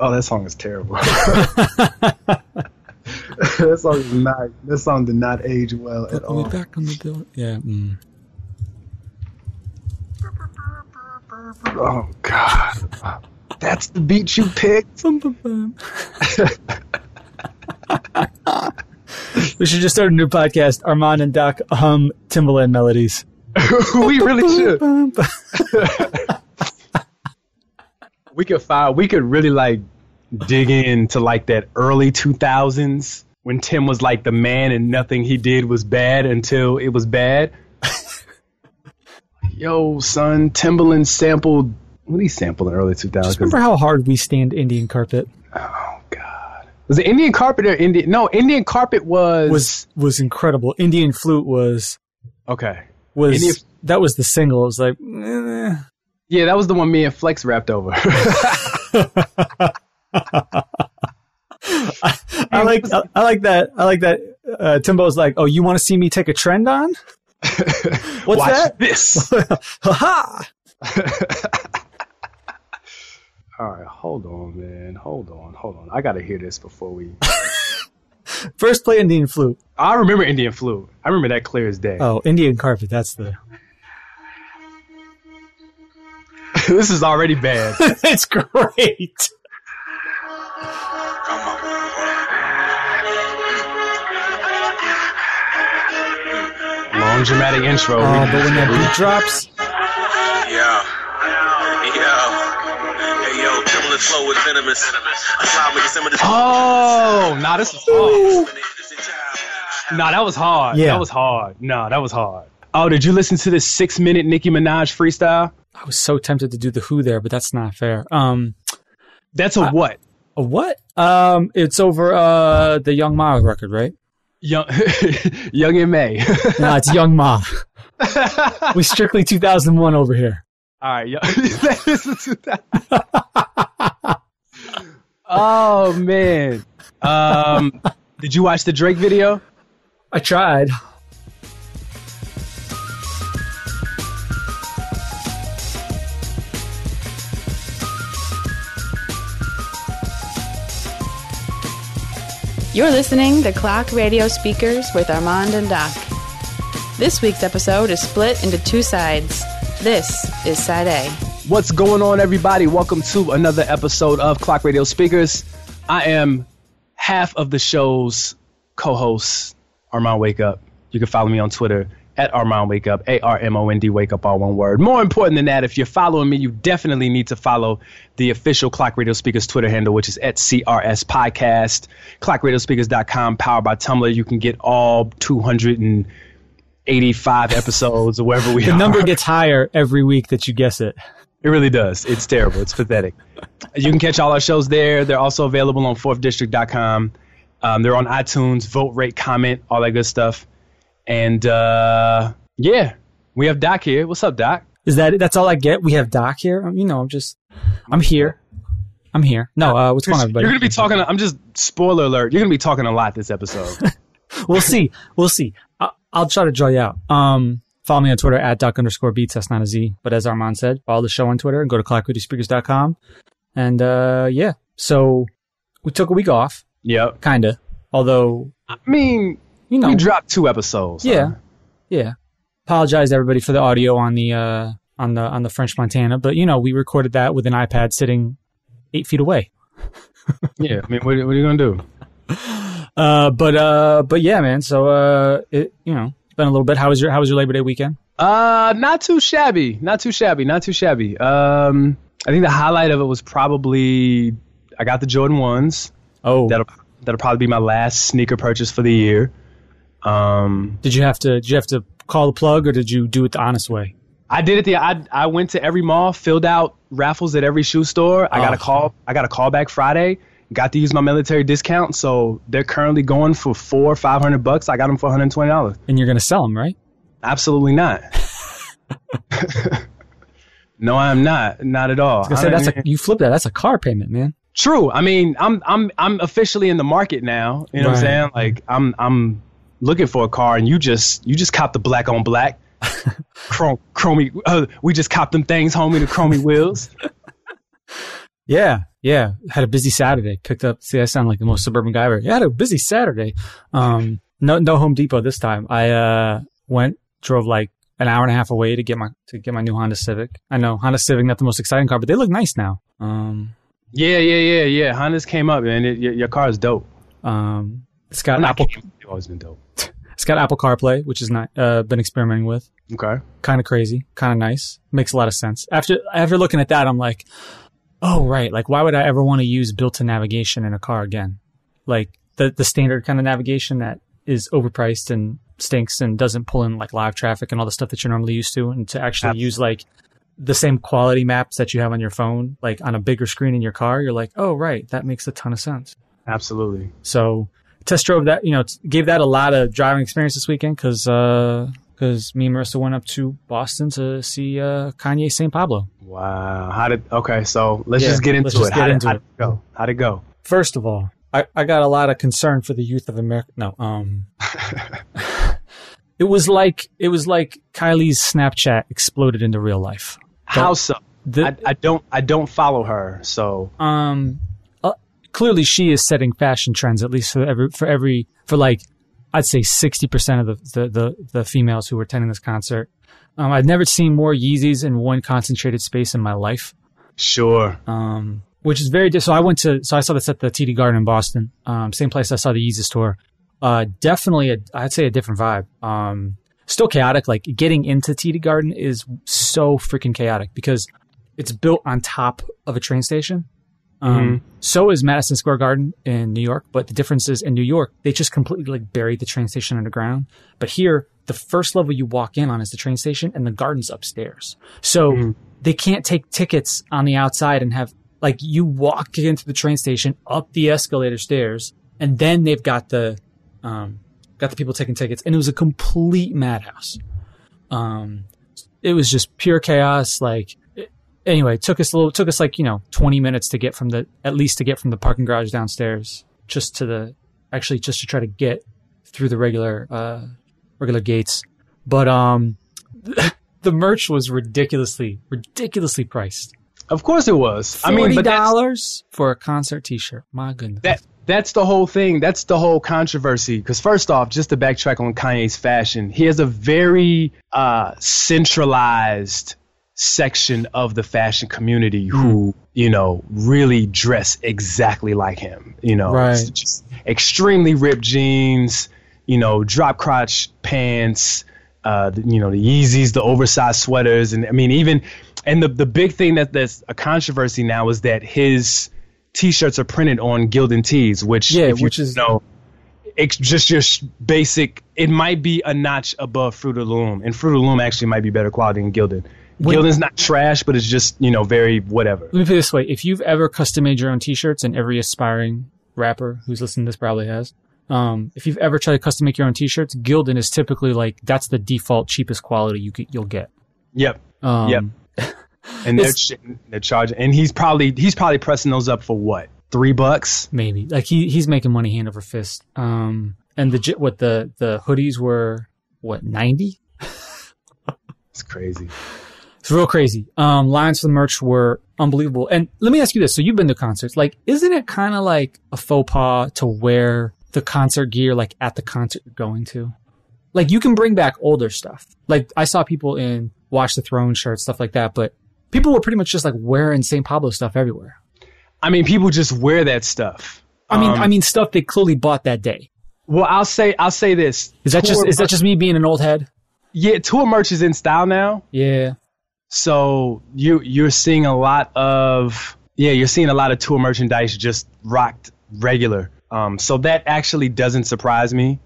Oh, that song is terrible. that song is not. That song did not age well at all. back on the bill. Yeah. Mm. Oh God, that's the beat you picked. we should just start a new podcast. Armond and Doc hum Timbaland melodies. we really should. We could find. We could really like dig into like that early two thousands when Tim was like the man and nothing he did was bad until it was bad. Yo, son, Timbaland sampled. What did he sample in the early two thousands? Just remember how hard we stand Indian carpet. Oh God, was it Indian carpet or Indian? No, Indian carpet was was was incredible. Indian flute was okay. Was Indian- that was the single? It was like. eh. Yeah, that was the one me and Flex rapped over. I like I like that I like that uh, Timbo's like, oh, you want to see me take a trend on? What's Watch that? this. Ha ha All right, hold on, man. Hold on, hold on. I gotta hear this before we. First play Indian flute. I remember Indian flute. I remember that clear as day. Oh, Indian carpet. That's the. this is already bad. it's great. Long dramatic intro. Oh, but when that beat drops, Yeah. Yeah. Hey, yo, Timbaland flow is venomous. Allow me to some of this. Oh, nah, this was hard. Nah, that was hard. Yeah. That was hard. Nah, that was hard. Oh, did you listen to this six minute Nicki Minaj freestyle? I was so tempted to do the Who there, but that's not fair. Um, That's a what? a what? Um, it's over uh the Young Ma record, right? Young, Young and May. No, it's Young Ma. we strictly 2001 over here. All right, yo. Oh man. Um, did you watch the Drake video? I tried. You're listening to Clock Radio Speakers with Armond and Doc. This week's episode is split into two sides. This is Side A. What's going on, everybody? Welcome to another episode of Clock Radio Speakers. I am half of the show's co-host, Armond Wakeup. You can follow me on Twitter at Armond Wakeup, A R M O N D Wake Up, all one word. More important than that, if you're following me, you definitely need to follow the official Clock Radio Speakers Twitter handle, which is at CRS Podcast. ClockRadioSpeakers.com, powered by Tumblr. You can get all 285 episodes or wherever we The are. number gets higher every week that you guess it. It really does. It's terrible. It's pathetic. You can catch all our shows there. They're also available on fourthdistrict.com. Um, they're on iTunes. Vote, rate, comment, all that good stuff. And uh, yeah, we have Doc here. What's up, Doc? Is that that's all I get? We have Doc here. You know, I'm just, I'm here. I'm here. No, uh, what's going on, everybody? You're gonna be talking. I'm just spoiler alert. You're gonna be talking a lot this episode. we'll see. We'll see. I'll, I'll try to draw you out. Um, follow me on Twitter at doc underscore beats. That's not a Z. But as Armond said, follow the show on Twitter and go to clockradiospeakers.com. And, uh, yeah. So we took a week off, Yeah, kinda. Although, I mean, you know, we dropped two episodes. huh? yeah, yeah. Apologize everybody for the audio on the, uh, on the, on the French Montana. But, you know, we recorded that with an iPad sitting eight feet away. yeah. I mean, what, what are you gonna do? Uh, but, uh, but yeah, man. So, uh, it, you know, it's been a little bit. How was your, how was your Labor Day weekend? Uh, not too shabby. Not too shabby. Not too shabby. Um, I think the highlight of it was probably I got the Jordan ones. Oh, That'll that'll probably be my last sneaker purchase for the year. Um, Did you have to? Did you have to call the plug, or did you do it the honest way? I did it. The I I went to every mall, filled out raffles at every shoe store. I got a Oh. call. I got a call back Friday. Got to use my military discount, so they're currently going for four or five hundred bucks. I got them for one hundred twenty dollars. And you're gonna sell them, right? Absolutely not. no, I'm not. Not at all. I said I that's mean- a you flip that. That's a car payment, man. True. I mean, I'm I'm I'm officially in the market now. You know what I'm saying? Like I'm I'm looking for a car, and you just you just cop the black on black, chrome chromey. Uh, we just copped them things, homie, the chromey wheels. Yeah, yeah, had a busy Saturday. Picked up. See, I sound like the most suburban guy ever. Yeah, had a busy Saturday. Um, no, no Home Depot this time. I uh went, drove like an hour and a half away to get my to get my new Honda Civic. I know Honda Civic not the most exciting car, but they look nice now. Um, Yeah, yeah, yeah, yeah. Honda's came up, man. It, your, your car is dope. um, it's got Well, not Apple. always been dope. It's got Apple CarPlay, which is not uh been experimenting with. Okay. kind of crazy, kind of nice. Makes a lot of sense. After after looking at that, I'm like, oh right, like why would I ever want to use built-in navigation in a car again? Like the the standard kind of navigation that is overpriced and stinks and doesn't pull in like live traffic and all the stuff that you're normally used to, and to actually Absolutely. use like the same quality maps that you have on your phone, like on a bigger screen in your car, you're like, oh right, that makes a ton of sense. Absolutely. So test drove that, you know, gave that a lot of driving experience this weekend because because me and Marissa went up to Boston to see uh, Kanye St. Pablo. Wow. How did? Okay, so let's Yeah, just get into let's just it. get how, did, into how'd it. it go? How'd it go? First of all, I, I got a lot of concern for the youth of America. No, um, it was like it was like Kylie's Snapchat exploded into real life. How so? The, I, I don't. I don't follow her. So um uh, clearly she is setting fashion trends at least for every for every for like i'd say 60% of the the the, the females who were attending this concert. Um, i've never seen more yeezys in one concentrated space in my life. Sure. um which is very so i went to so i saw this at the td garden in boston. Um same place i saw the yeezy store uh definitely a i'd say a different vibe. Um still chaotic like getting into td garden is so freaking chaotic because it's built on top of a train station um, So is Madison Square Garden in New York, but the difference is in New York they just completely like buried the train station underground. But here, the first level you walk in on is the train station, and the garden's upstairs. So they can't take tickets on the outside and have like you walk into the train station up the escalator stairs, and then they've got the um, got the people taking tickets, and it was a complete madhouse. Um, it was just pure chaos. Like anyway, it took us a little, took us like you know twenty minutes to get from the at least to get from the parking garage downstairs just to the actually just to try to get through the regular uh regular gates. But um, the merch was ridiculously ridiculously priced. Of course it was. I mean, dollars for a concert T-shirt. My goodness. that that's the whole thing. That's the whole controversy. Because first off, just to backtrack on Kanye's fashion, he has a very uh, centralized section of the fashion community who you know really dress exactly like him. You know, Right. Just extremely ripped jeans. You know, drop crotch pants. Uh, you know, the Yeezys, the oversized sweaters, and I mean even. And the the big thing that that's a controversy now is that his t-shirts are printed on Gildan tees, which Yeah, if you which is- know, it's just your basic. It might be a notch above Fruit of the Loom, and Fruit of the Loom actually might be better quality than Gildan. When- Gildan's not trash, but it's just you know very whatever. Let me put it this way: if you've ever custom made your own T-shirts, and every aspiring rapper who's listening to this probably has, um, if you've ever tried to custom make your own T-shirts, Gildan is typically like that's the default cheapest quality you could, you'll get. Yep, Um, Yep. and they're they're charging, and he's probably he's probably pressing those up for what three bucks. maybe like he he's making money hand over fist. Um, and the what the the hoodies were what ninety? It's crazy. It's real crazy. Um, lines for the merch were unbelievable. And let me ask you this: so you've been to concerts, like, isn't it kind of like a faux pas to wear the concert gear like at the concert you're going to? Like, you can bring back older stuff. Like, I saw people in Watch the Throne shirts, stuff like that, but people were pretty much just like wearing St. Pablo stuff everywhere. I mean, people just wear that stuff. I mean, Um, I mean, stuff they clearly bought that day. well, I'll say I'll say this. Is that just is that just me being an old head? yeah? Tour merch is in style now. Yeah. So you you're seeing a lot of yeah, you're seeing a lot of tour merchandise just rocked regular. Um, so that actually doesn't surprise me.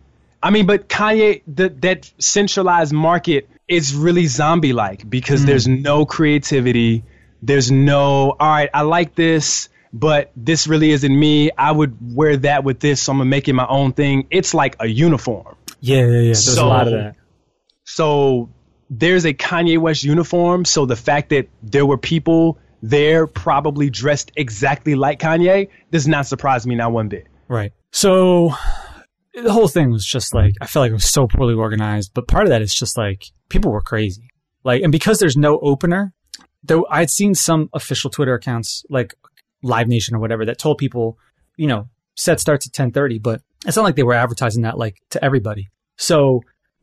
I mean, but Kanye, the, that centralized market is really zombie like because there's no creativity. There's no, all right, I like this, but this really isn't me. I would wear that with this, so I'm gonna make it my own thing. It's like a uniform. Yeah, yeah, yeah. There's a lot of that. So there's a Kanye West uniform. So the fact that there were people there probably dressed exactly like Kanye does not surprise me not one bit. Right. So the whole thing was just like I feel like it was so poorly organized, but part of that is just like people were crazy. Like and because there's no opener, though I'd seen some official Twitter accounts like Live Nation or whatever that told people, you know, set starts at 1030, but it's not like they were advertising that like to everybody. So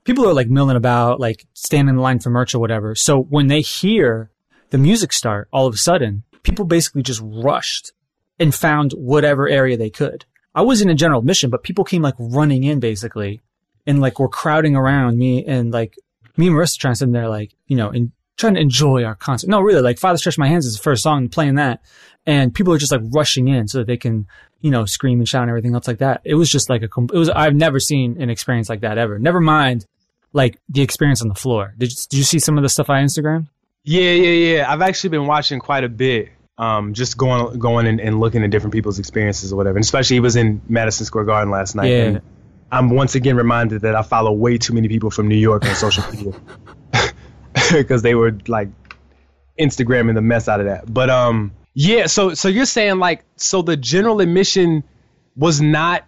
people are like milling about, like standing in line for merch or whatever. So when they hear the music start, all of a sudden, people basically just rushed and found whatever area they could. I was in a general admission, but people came like running in basically and like were crowding around me and like me and Marissa trying to sit there like, you know, and trying to enjoy our concert. No, really, like Father Stretch My Hands is the first song playing that. And people are just like rushing in so that they can, you know, scream and shout and everything else like that. It was just like a, it was, I've never seen an experience like that ever. Never mind like the experience on the floor. Did you, did you see some of the stuff on Instagram? Yeah, yeah, yeah. I've actually been watching quite a bit. Um, just going, going and, and looking at different people's experiences or whatever. And especially, he was in Madison Square Garden last night. Yeah. And I'm once again reminded that I follow way too many people from New York on social media because they were like Instagramming the mess out of that. But um, yeah. So so you're saying like so the general admission was not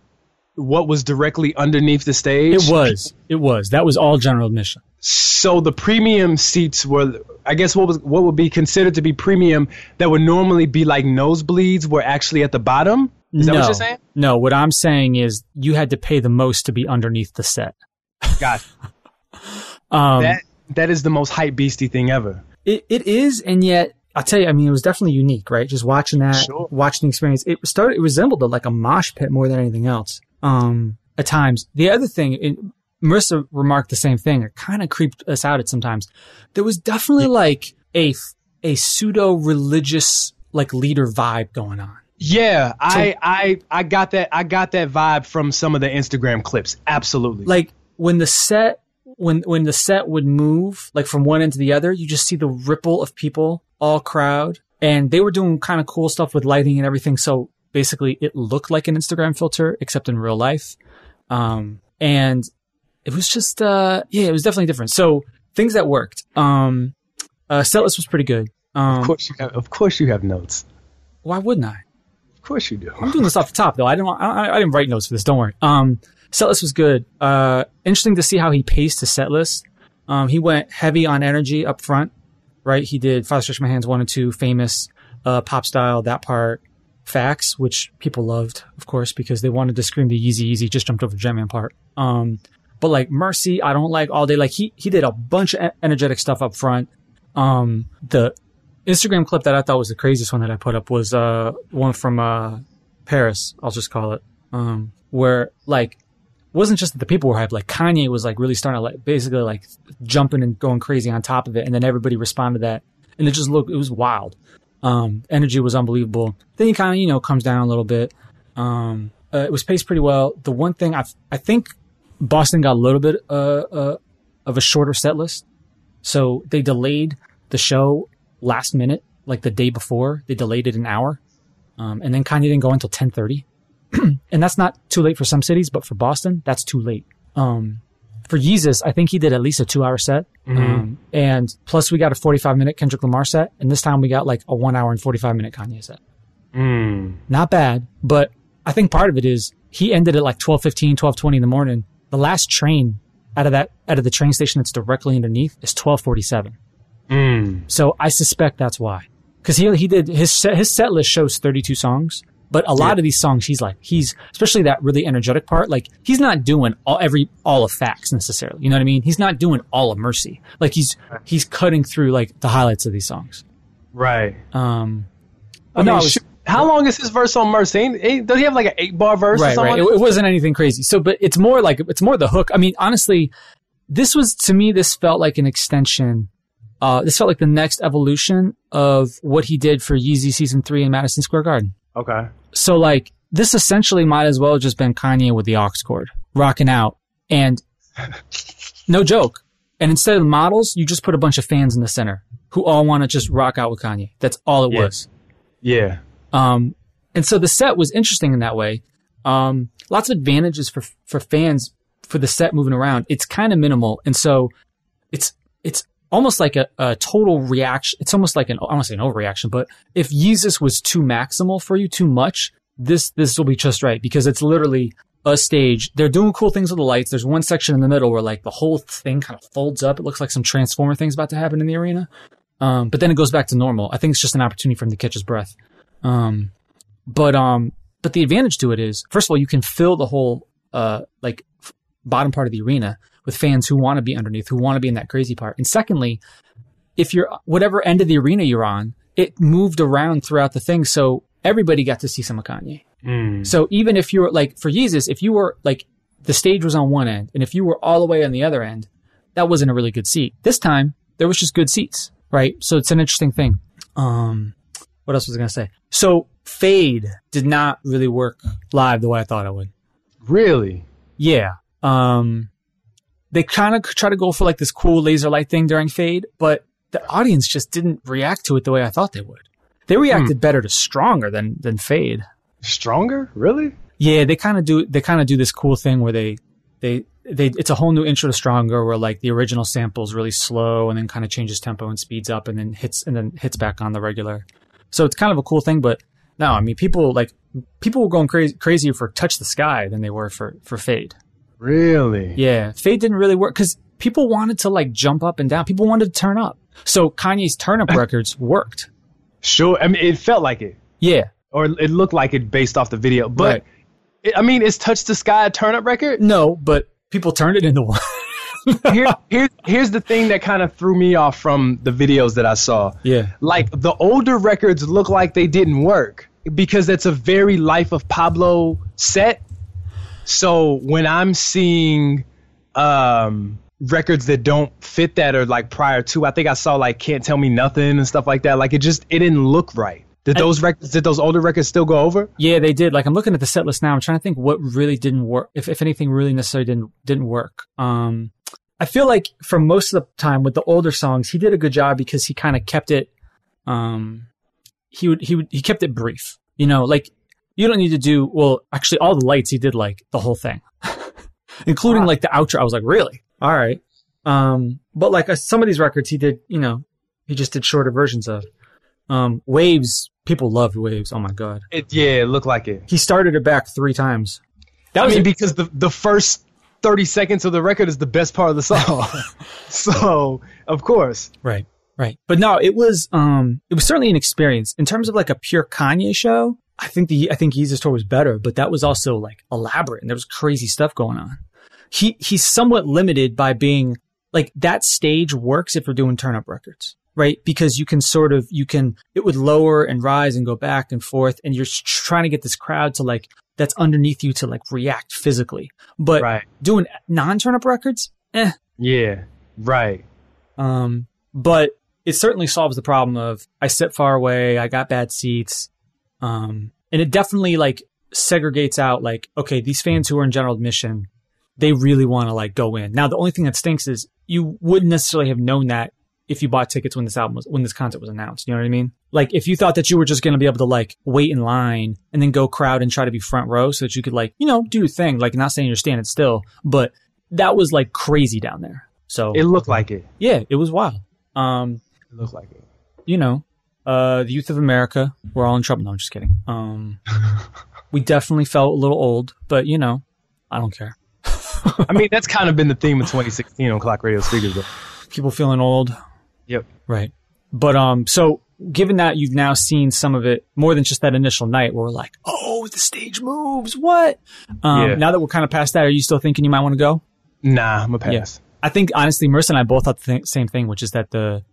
what was directly underneath the stage. It was, it was. That was all general admission. So the premium seats were, I guess, what was what would be considered to be premium that would normally be like nosebleeds were actually at the bottom. Is that no, what you're saying? no. What I'm saying is you had to pay the most to be underneath the set. Gotcha. Um, that that is the most hype beastie thing ever. It, it is, and yet I'll tell you, I mean, it was definitely unique, right? Just watching that, Sure. watching the experience. It started, it resembled a, like a mosh pit more than anything else. Um, at times. The other thing, it, Marissa remarked the same thing. It kind of creeped us out at sometimes. There was definitely like a a pseudo religious like leader vibe going on. Yeah, I I I got that I got that vibe from some of the Instagram clips. Absolutely. Like when the set when when the set would move like from one end to the other, you just see the ripple of people all crowd, and they were doing kind of cool stuff with lighting and everything. So basically, it looked like an Instagram filter, except in real life. Um, and it was just uh, yeah, it was definitely different. So things that worked. Um, uh, set list was pretty good. Um, of course you have of course you have notes. why wouldn't I? Of course you do. I'm doing this off the top though. I don't. I, I didn't write notes for this. Don't worry. Um, setlist was good. Uh, interesting to see how he paced his setlist. Um, he went heavy on energy up front, right? He did Father Stretch My Hands one and two, famous, uh, pop style, that part, facts, which people loved, of course, because they wanted to scream the Yeezy, Yeezy, just jumped over the Jumpman part. Um, but like Mercy, I don't like all day. Like he, he did a bunch of energetic stuff up front. Um, the Instagram clip that I thought was the craziest one that I put up was, uh, one from, uh, Paris, I'll just call it, um, where like wasn't just that the people were hyped, like Kanye was like really starting to like basically like jumping and going crazy on top of it, and then everybody responded to that, and it just looked it was wild. Um, energy was unbelievable. Then he kind of you know comes down a little bit. Um, uh, it was paced pretty well. The one thing I I think Boston got a little bit uh, uh of a shorter set list, so they delayed the show last minute, like the day before. They delayed it an hour. Um, and then Kanye didn't go until 10:30, and that's not too late for some cities, but for Boston, that's too late. Um, for Yeezus, I think he did at least a two-hour set, um, and plus we got a 45-minute Kendrick Lamar set, and this time we got like a one hour and 45-minute Kanye set. Mm. Not bad, but I think part of it is he ended at like 12:15, 12:20 in the morning. The last train out of that out of the train station that's directly underneath is 12:47. Mm. So I suspect that's why. Because he he did his set, his set list shows 32 songs, but a lot of these songs he's like he's especially that really energetic part. Like he's not doing all every all of facts necessarily. You know what I mean? He's not doing all of Mercy. Like he's he's cutting through like the highlights of these songs. Right. Um, I no, mean, was- shoot, how long is his verse on Mercy? Ain't, ain't, does he have like an eight bar verse or right, something? right. It, it wasn't anything crazy. So, but it's more like it's more the hook. I mean, honestly, this was to me. This felt like an extension. Uh, this felt like the next evolution of what he did for Yeezy season three in Madison Square Garden. Okay. So like this essentially might as well have just been Kanye with the aux cord rocking out and no joke. And instead of the models, you just put a bunch of fans in the center who all want to just rock out with Kanye. That's all it Yeah. was. Yeah. Um, and so the set was interesting in that way. Um, lots of advantages for, for fans for the set moving around. It's kind of minimal. And so it's, it's almost like a, a total reaction. It's almost like an, I don't want to say an overreaction, but if Yeezus was too maximal for you, too much, this, this will be just right because it's literally a stage. They're doing cool things with the lights. There's one section in the middle where like the whole thing kind of folds up. It looks like some transformer things about to happen in the arena. Um, but then it goes back to normal. I think it's just an opportunity for him to catch his breath. Um, But um, but the advantage to it is, first of all, you can fill the whole uh like bottom part of the arena with fans who want to be underneath, who want to be in that crazy part. And secondly, if you're whatever end of the arena you're on, it moved around throughout the thing, so everybody got to see some of Kanye. So even if you were like for Yeezus, if you were like the stage was on one end, and if you were all the way on the other end, that wasn't a really good seat. This time there was just good seats, right? So it's an interesting thing. Um, what else was I gonna say? So Fade did not really work live the way I thought it would. Really? Yeah. Um, they kind of try to go for like this cool laser light thing during Fade, but the audience just didn't react to it the way I thought they would. They hmm. reacted better to Stronger than than Fade. Stronger? Really? Yeah, they kind of do. They kind of do this cool thing where they, they, they. It's a whole new intro to Stronger, where like the original sample's really slow, and then kind of changes tempo and speeds up, and then hits and then hits back on the regular. So it's kind of a cool thing. But no, I mean, people like people were going crazy crazier for Touch the Sky than they were for for Fade. Really? Yeah, Fade didn't really work because people wanted to like jump up and down. People wanted to turn up. So Kanye's turn up records worked. Sure. I mean, it felt like it, Yeah. or it looked like it based off the video. But Right. it, I mean, is "Touch the Sky" a turn up record? No, but people turned it into one. Here, here's here's the thing that kind of threw me off from the videos that I saw. Yeah. Like the older records look like they didn't work because it's a very Life of Pablo set. So when I'm seeing um, records that don't fit that or like prior to, I think I saw like Can't Tell Me Nothing and stuff like that. Like it just it didn't look right. Did those records did those older records still go over? Yeah, they did. Like I'm looking at the set list now. I'm trying to think what really didn't work. If if anything really necessarily didn't didn't work. Um, I feel like for most of the time with the older songs, he did a good job because he kind of kept it. Um, he would he would he kept it brief. You know, like you don't need to do well. Actually, all the lights he did like the whole thing, including like the outro. I was like, really? All right. Um, but like uh, some of these records, he did. You know, he just did shorter versions of. Um, waves. People loved waves. Oh my god. It, yeah, it looked like it. He started it back three times. That I was mean, because the the first thirty seconds of the record is the best part of the song. so of course, right, right. But no, it was um, it was certainly an experience in terms of like a pure Kanye show. I think the I think Yeezus tour was better, but that was also like elaborate and there was crazy stuff going on. He he's somewhat limited by being like that stage works if we're doing turn up records. Right, because you can sort of you can it would lower and rise and go back and forth, and you're trying to get this crowd to like that's underneath you to like react physically. But right? doing non turn up records, eh, Yeah, right. Um, but it certainly solves the problem of I sit far away, I got bad seats. Um, and it definitely like segregates out like, okay, these fans who are in general admission, they really want to like go in. Now, the only thing that stinks is you wouldn't necessarily have known that if you bought tickets when this album was, when this concert was announced. You know what I mean? Like if you thought that you were just going to be able to like wait in line and then go crowd and try to be front row so that you could like, you know, do your thing. Like not saying you're standing still, but that was like crazy down there. So It looked like it. yeah, it was wild. Um, It looked like it. you know, uh, the youth of America, we're all in trouble. No, I'm just kidding. Um, we definitely felt a little old, but you know, I don't care. I mean, that's kind of been the theme of 2016 on Clock Radio Speakers. Though. People feeling old, Yep. right? But um, so given that you've now seen some of it more than just that initial night, where we're like, oh, the stage moves, what? Um, Yeah. now that we're kind of past that, are you still thinking you might want to go? Nah, I'm a pass. Yeah. I think honestly, Marissa and I both thought the th- same thing, which is that the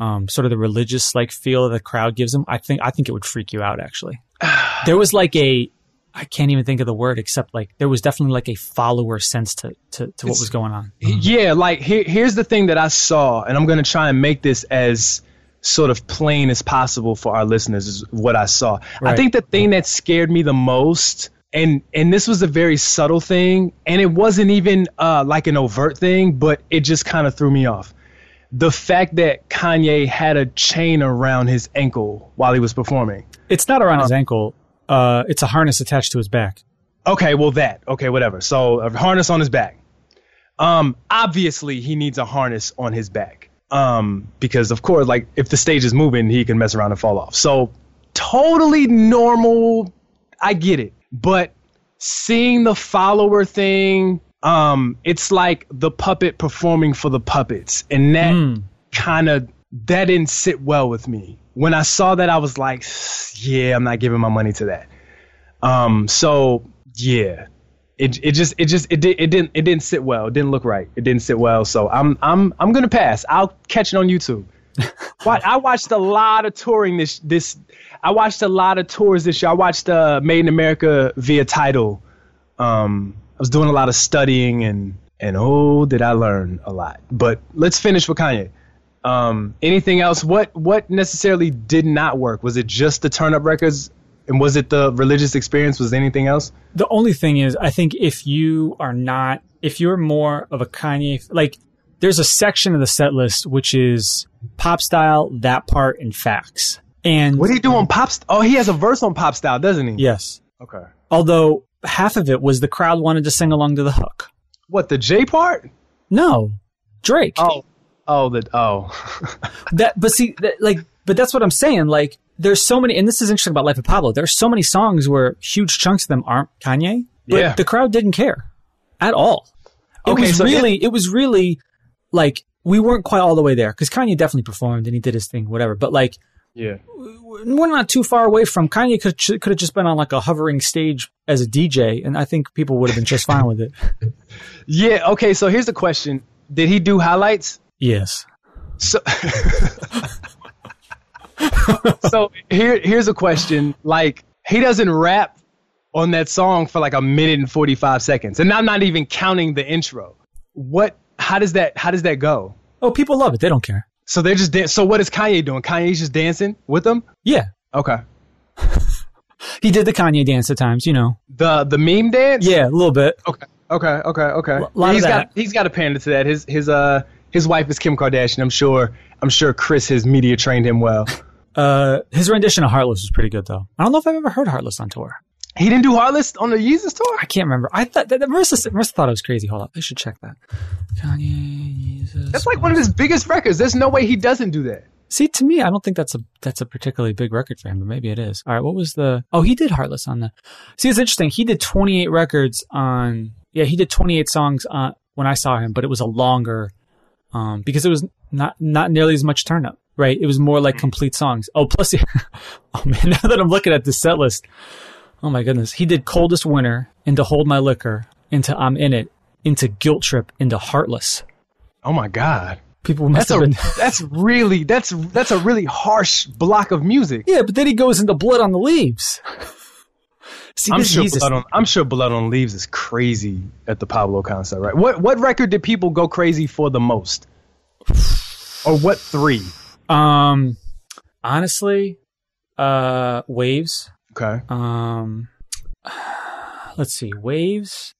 um, sort of the religious like feel that the crowd gives them. I think I think it would freak you out. Actually, there was like a I can't even think of the word except like there was definitely like a follower sense to to, to what was going on. Yeah, like here, here's the thing that I saw, and I'm gonna try and make this as sort of plain as possible for our listeners. Is what I saw. I think the thing that scared me the most, and and this was a very subtle thing, and it wasn't even uh, like an overt thing, but it just kind of threw me off. The fact that Kanye had a chain around his ankle while he was performing. It's not around his ankle. Uh, it's a harness attached to his back. Okay, well that. Okay, whatever. So a harness on his back. Um, obviously he needs a harness on his back. Um, because of course, like if the stage is moving, he can mess around and fall off. So totally normal. I get it. But seeing the follower thing, um, it's like the puppet performing for the puppets. And that Hmm. kind of that didn't sit well with me. When I saw that, I was like, yeah, I'm not giving my money to that. Um, so yeah, it it just it just it did it didn't it didn't sit well. It didn't look right. It didn't sit well. So I'm I'm I'm gonna pass. I'll catch it on YouTube. I watched a lot of touring this this. I watched a lot of tours this year. I watched uh, Made in America via Tidal. Um, I was doing a lot of studying and and oh, did I learn a lot. But let's finish with Kanye. Um, anything else? What what necessarily did not work? Was it just the turn up records? And was it the religious experience? Was anything else? The only thing is, I think if you are not, if you're more of a Kanye, like there's a section of the set list which is pop style, that part, and facts. And What do you do on pop? St- oh, he has a verse on pop style, doesn't he? yes, Okay. although half of it was the crowd wanted to sing along to the hook. What the Jay part? No, Drake. Oh, oh, the oh. That, but see, that, like, but that's what I'm saying. Like, there's so many, and this is interesting about Life of Pablo. There's so many songs where huge chunks of them aren't Kanye, but Yeah. the crowd didn't care at all. It Okay, was so really, it was really like we weren't quite all the way there because Kanye definitely performed and he did his thing, whatever. But like, yeah. we're not too far away from Kanye. Could could have just been on like a hovering stage as a DJ, and I think people would have been just fine with it. Yeah. Okay. So here's the question: Did he do highlights? Yes. So, so here, here's a question. Like, he doesn't rap on that song for like a minute and 45 seconds. And I'm not even counting the intro. What, how does that, how does that go? Oh, people love it. They don't care. So they're just, dan- so what is Kanye doing? Kanye's just dancing with them? Yeah. Okay. He did the Kanye dance at times, you know. The, the meme dance? Yeah, a little bit. Okay. Okay. Okay. Okay. lot of He's that. got, he's got to pander to that. His, his, uh, his wife is Kim Kardashian. I'm sure, I'm sure Kris, his media trained him well. Uh, his rendition of Heartless was pretty good, though. I don't know if I've ever heard Heartless on tour. He didn't do Heartless on the Yeezus tour? I can't remember. I thought that, that Marissa, Marissa thought it was crazy. Hold up, I should check that. Kanye, Jesus. That's like one of his biggest records. There's no way he doesn't do that. See, to me, I don't think that's a that's a particularly big record for him, but maybe it is. All right, what was the? Oh, he did Heartless on the. See, it's interesting. He did 28 records on. Yeah, he did 28 songs on when I saw him, but it was a longer, um, because it was not not nearly as much turn up. Right, it was more like complete songs. Oh, plus, he, oh man, now that I'm looking at the set list, oh my goodness, he did Coldest Winter, into Hold My Liquor, into I'm in It, into Guilt Trip, into Heartless. Oh my God. People must That's have a been. that's really that's that's a really harsh block of music. Yeah, but then he goes into Blood on the Leaves. See, I'm sure blood on I'm sure blood on leaves is crazy at the Pablo concert, right? What what record did people go crazy for the most? Or what three? Um, honestly, uh, Waves. Okay. Um, let's see, Waves.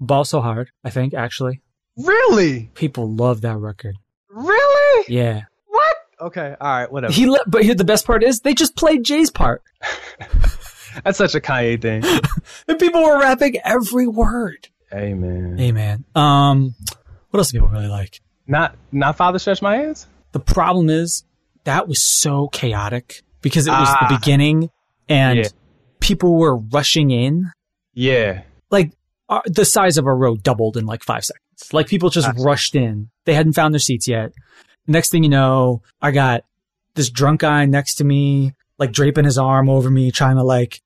Ball so hard. I think actually Really? people love that record. Really? Yeah, What? Okay. All right. Whatever. he. Le- but here the best part is they just played Jay's part, That's such a Kanye thing. and people were rapping every word. Amen. Amen. Um, what else do people really like? Not not Father Stretch My Hands. The problem is that was so chaotic because it was Ah. the beginning and Yeah. people were rushing in. Yeah. Like uh, the size of a row doubled in like five seconds. Like people just rushed in. They hadn't found their seats yet. Next thing you know, I got this drunk guy next to me, like draping his arm over me, trying to like,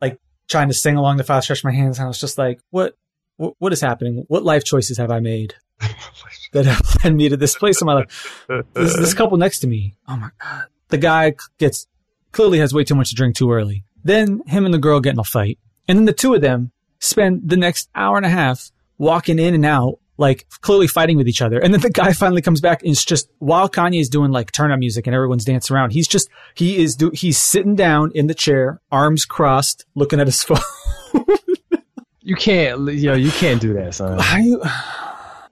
like trying to sing along the fast stretch my hands. And I was just like, what, what, what is happening? What life choices have I made that have led me to this place in my life? This, this couple next to me. Oh my God. The guy gets, clearly has way too much to drink too early. Then him and the girl get in a fight. And then the two of them spend the next hour and a half walking in and out, like clearly fighting with each other. And then the guy finally comes back and it's just while Kanye is doing like turn up music and everyone's dancing around, he's just, he is do, he's sitting down in the chair, arms crossed, looking at his phone. You can't yo, you know, you can't do that, son. You,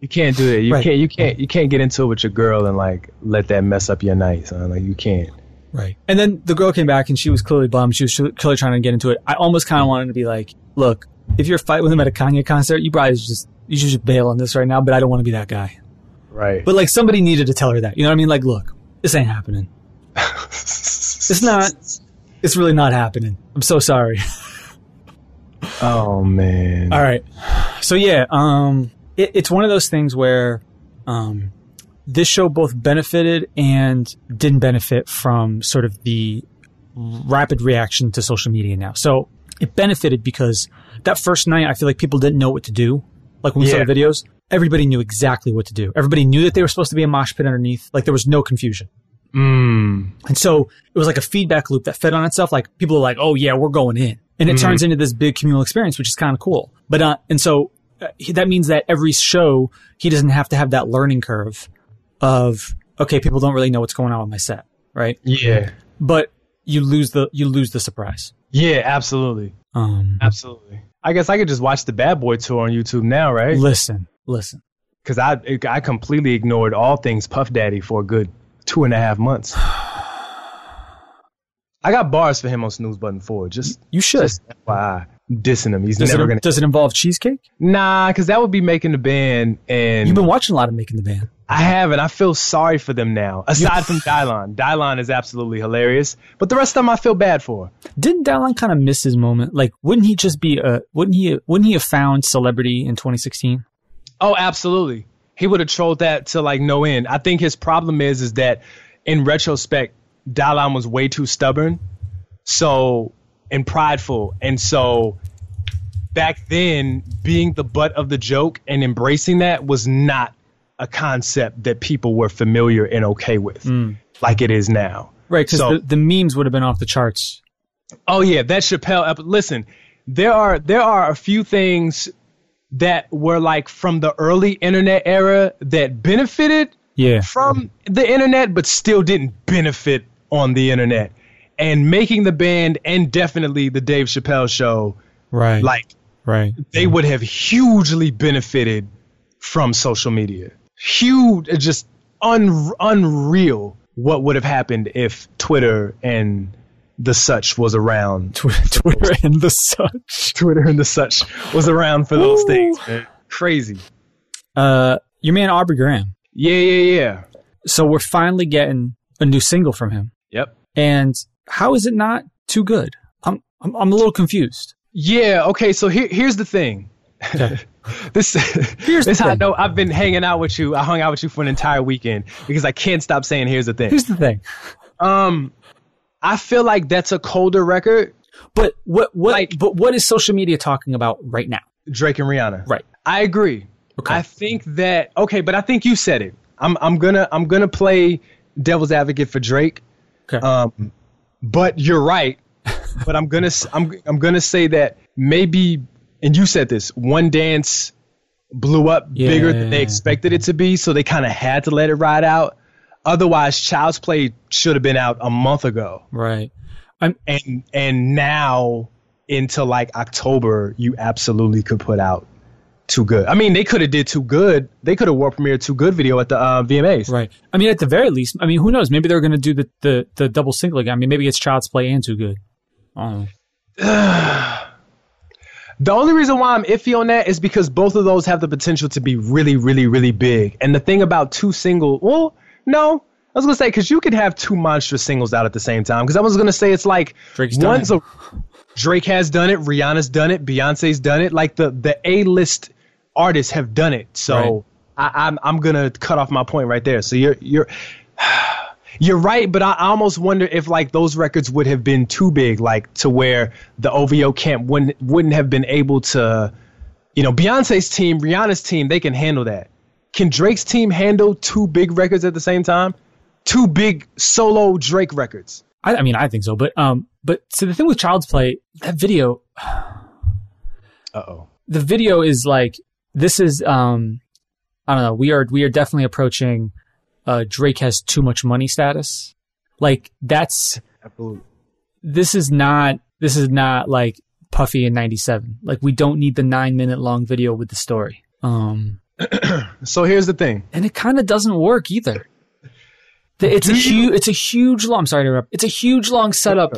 You can't do that. You Right. can't you can't you can't get into it with your girl and like let that mess up your night, son. Like you can't. Right. And then the girl came back and she was clearly bummed. She was clearly trying to get into it. I almost kind of wanted to be like, look, if you're fighting with him at a Kanye concert, you probably just, you should just bail on this right now, but I don't want to be that guy. Right. But like somebody needed to tell her that. You know what I mean? Like, look, this ain't happening. It's not. It's really not happening. I'm so sorry. Oh man. All right. So yeah, um, it, it's one of those things where, um, this show both benefited and didn't benefit from sort of the rapid reaction to social media now. So it benefited because that first night I feel like people didn't know what to do. Like when we Yeah. saw the videos, everybody knew exactly what to do. Everybody knew that they were supposed to be a mosh pit underneath. Like there was no confusion. Mm. And so it was like a feedback loop that fed on itself. Like people are like, "Oh yeah, we're going in," and it turns into this big communal experience, which is kind of cool. But uh, and so uh, that means that every show he doesn't have to have that learning curve of okay, people don't really know what's going on with my set, right? Yeah. But you lose the you lose the surprise. Yeah, absolutely. Um, Absolutely. I guess I could just watch the Bad Boy tour on YouTube now, right? listen, listen. Because I I completely ignored all things Puff Daddy for a good two and a half months. I got bars for him on Snooze Button 4. Just, You should. just FYI. Dissing him. He's Does never it, to. does it involve cheesecake? Nah, because that would be making the band. And You've been watching a lot of making the band. I haven't. I feel sorry for them now. Aside from Dylan. Dylan is absolutely hilarious. But the rest of them I feel bad for. Didn't Dylan kind of miss his moment? Like, wouldn't he just be a? Wouldn't he? Wouldn't he have found celebrity in 2016? Oh, absolutely. He would have trolled that to like no end. I think his problem is is that in retrospect, Dylan was way too stubborn, so and prideful, and so back then being the butt of the joke and embracing that was not a concept that people were familiar and okay with, mm. like it is now. Right, because So- the, the memes would have been off the charts. Oh yeah, that Chappelle. ep- Listen, there are there are a few things that were like from the early internet era that benefited Yeah, from the internet, but still didn't benefit on the internet. And making the band and definitely the Dave Chappelle show, right, like right. they would have hugely benefited from social media. Huge, just un, unreal what would have happened if Twitter and the such was around. Twitter and the such. Twitter and the such was around for those Ooh. things, man. Crazy. Uh, your man Aubrey Graham. Yeah, yeah, yeah. So we're finally getting a new single from him, Yep. and how is it not too good? I'm I'm, I'm a little confused. Yeah, okay, so here, here's the thing. Okay. this Here's the this how I thing. know I've been hanging out with you. I hung out with you for an entire weekend because I can't stop saying here's the thing. Here's the thing. Um I feel like that's a colder record, But what what Like- but what is social media talking about right now? Drake and Rihanna. Right. I agree. Okay. I think that okay, but I think you said it. I'm I'm gonna I'm gonna play devil's advocate for Drake. Okay. Um, but you're right. but I'm gonna I'm I'm gonna say that maybe, and you said this. One dance blew up bigger than they expected it to be, so they kind of had to let it ride out. Otherwise, Child's Play should have been out a month ago, right. I'm and and now into like October, you absolutely could put out Too Good. I mean, they could have did Too Good. They could have world premiered Too Good video at the uh, VMAs. right. I mean, at the very least, I mean, who knows? Maybe they're going to do the, the the double single again. I mean, maybe it's Child's Play and Too Good. I don't know. The only reason why I'm iffy on that is because both of those have the potential to be really, really, really big. And the thing about two single, well, no, I was gonna say because you could have two monstrous singles out at the same time. Because I was gonna say it's like Drake's done one's it. a Drake has done it, Rihanna's done it, Beyonce's done it. Like the the A list artists have done it. So I, I'm I'm gonna cut off my point right there. So you're you're. You're right, but I I almost wonder if like those records would have been too big, like to where the OVO camp wouldn't wouldn't have been able to, you know, Beyonce's team, Rihanna's team, they can handle that. Can Drake's team handle two big records at the same time? Two big solo Drake records. I, I mean, I think so. But um, but so the thing with Child's Play, that video, Uh oh. the video is like this is um, I don't know. We are we are definitely approaching uh Drake has too much money status. Like that's Absolutely. this is not this is not like Puffy in '97. Like we don't need the nine minute long video with the story. Um, So here's the thing. and it kind of doesn't work either. The- It's a Do huge, it's a huge long. I'm sorry to interrupt. It's a huge long setup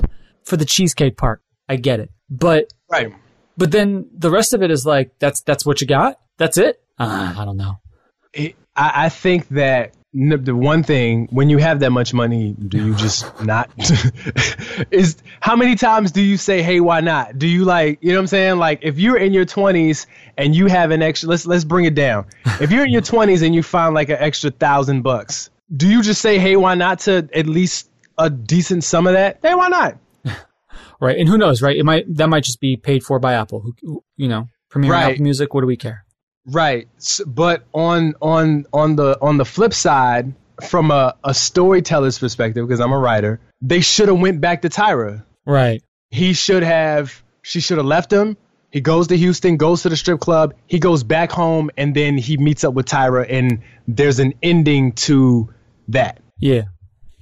for the cheesecake part. I get it, but Right. but then the rest of it is like that's that's what you got. That's it. Uh, I don't know. It, I, I think that the one thing when you have that much money, do you just not? is how many times do you say, "Hey, why not"? Do you like, you know what I'm saying? Like, if you're in your 20s and you have an extra, let's let's bring it down. If you're in your 20s and you find like an extra thousand bucks, do you just say, "Hey, why not"? To at least a decent sum of that? Hey, why not? right? And who knows, right? It might that might just be paid for by Apple. Who, you know, Premiere Right. Apple Music. What do we care? Right. But on on on the on the flip side, from a, a storyteller's perspective, because I'm a writer, they should have went back to Tyra. Right. He should have she should have left him. He goes to Houston, goes to the strip club, he goes back home, and then he meets up with Tyra, and there's an ending to that. Yeah.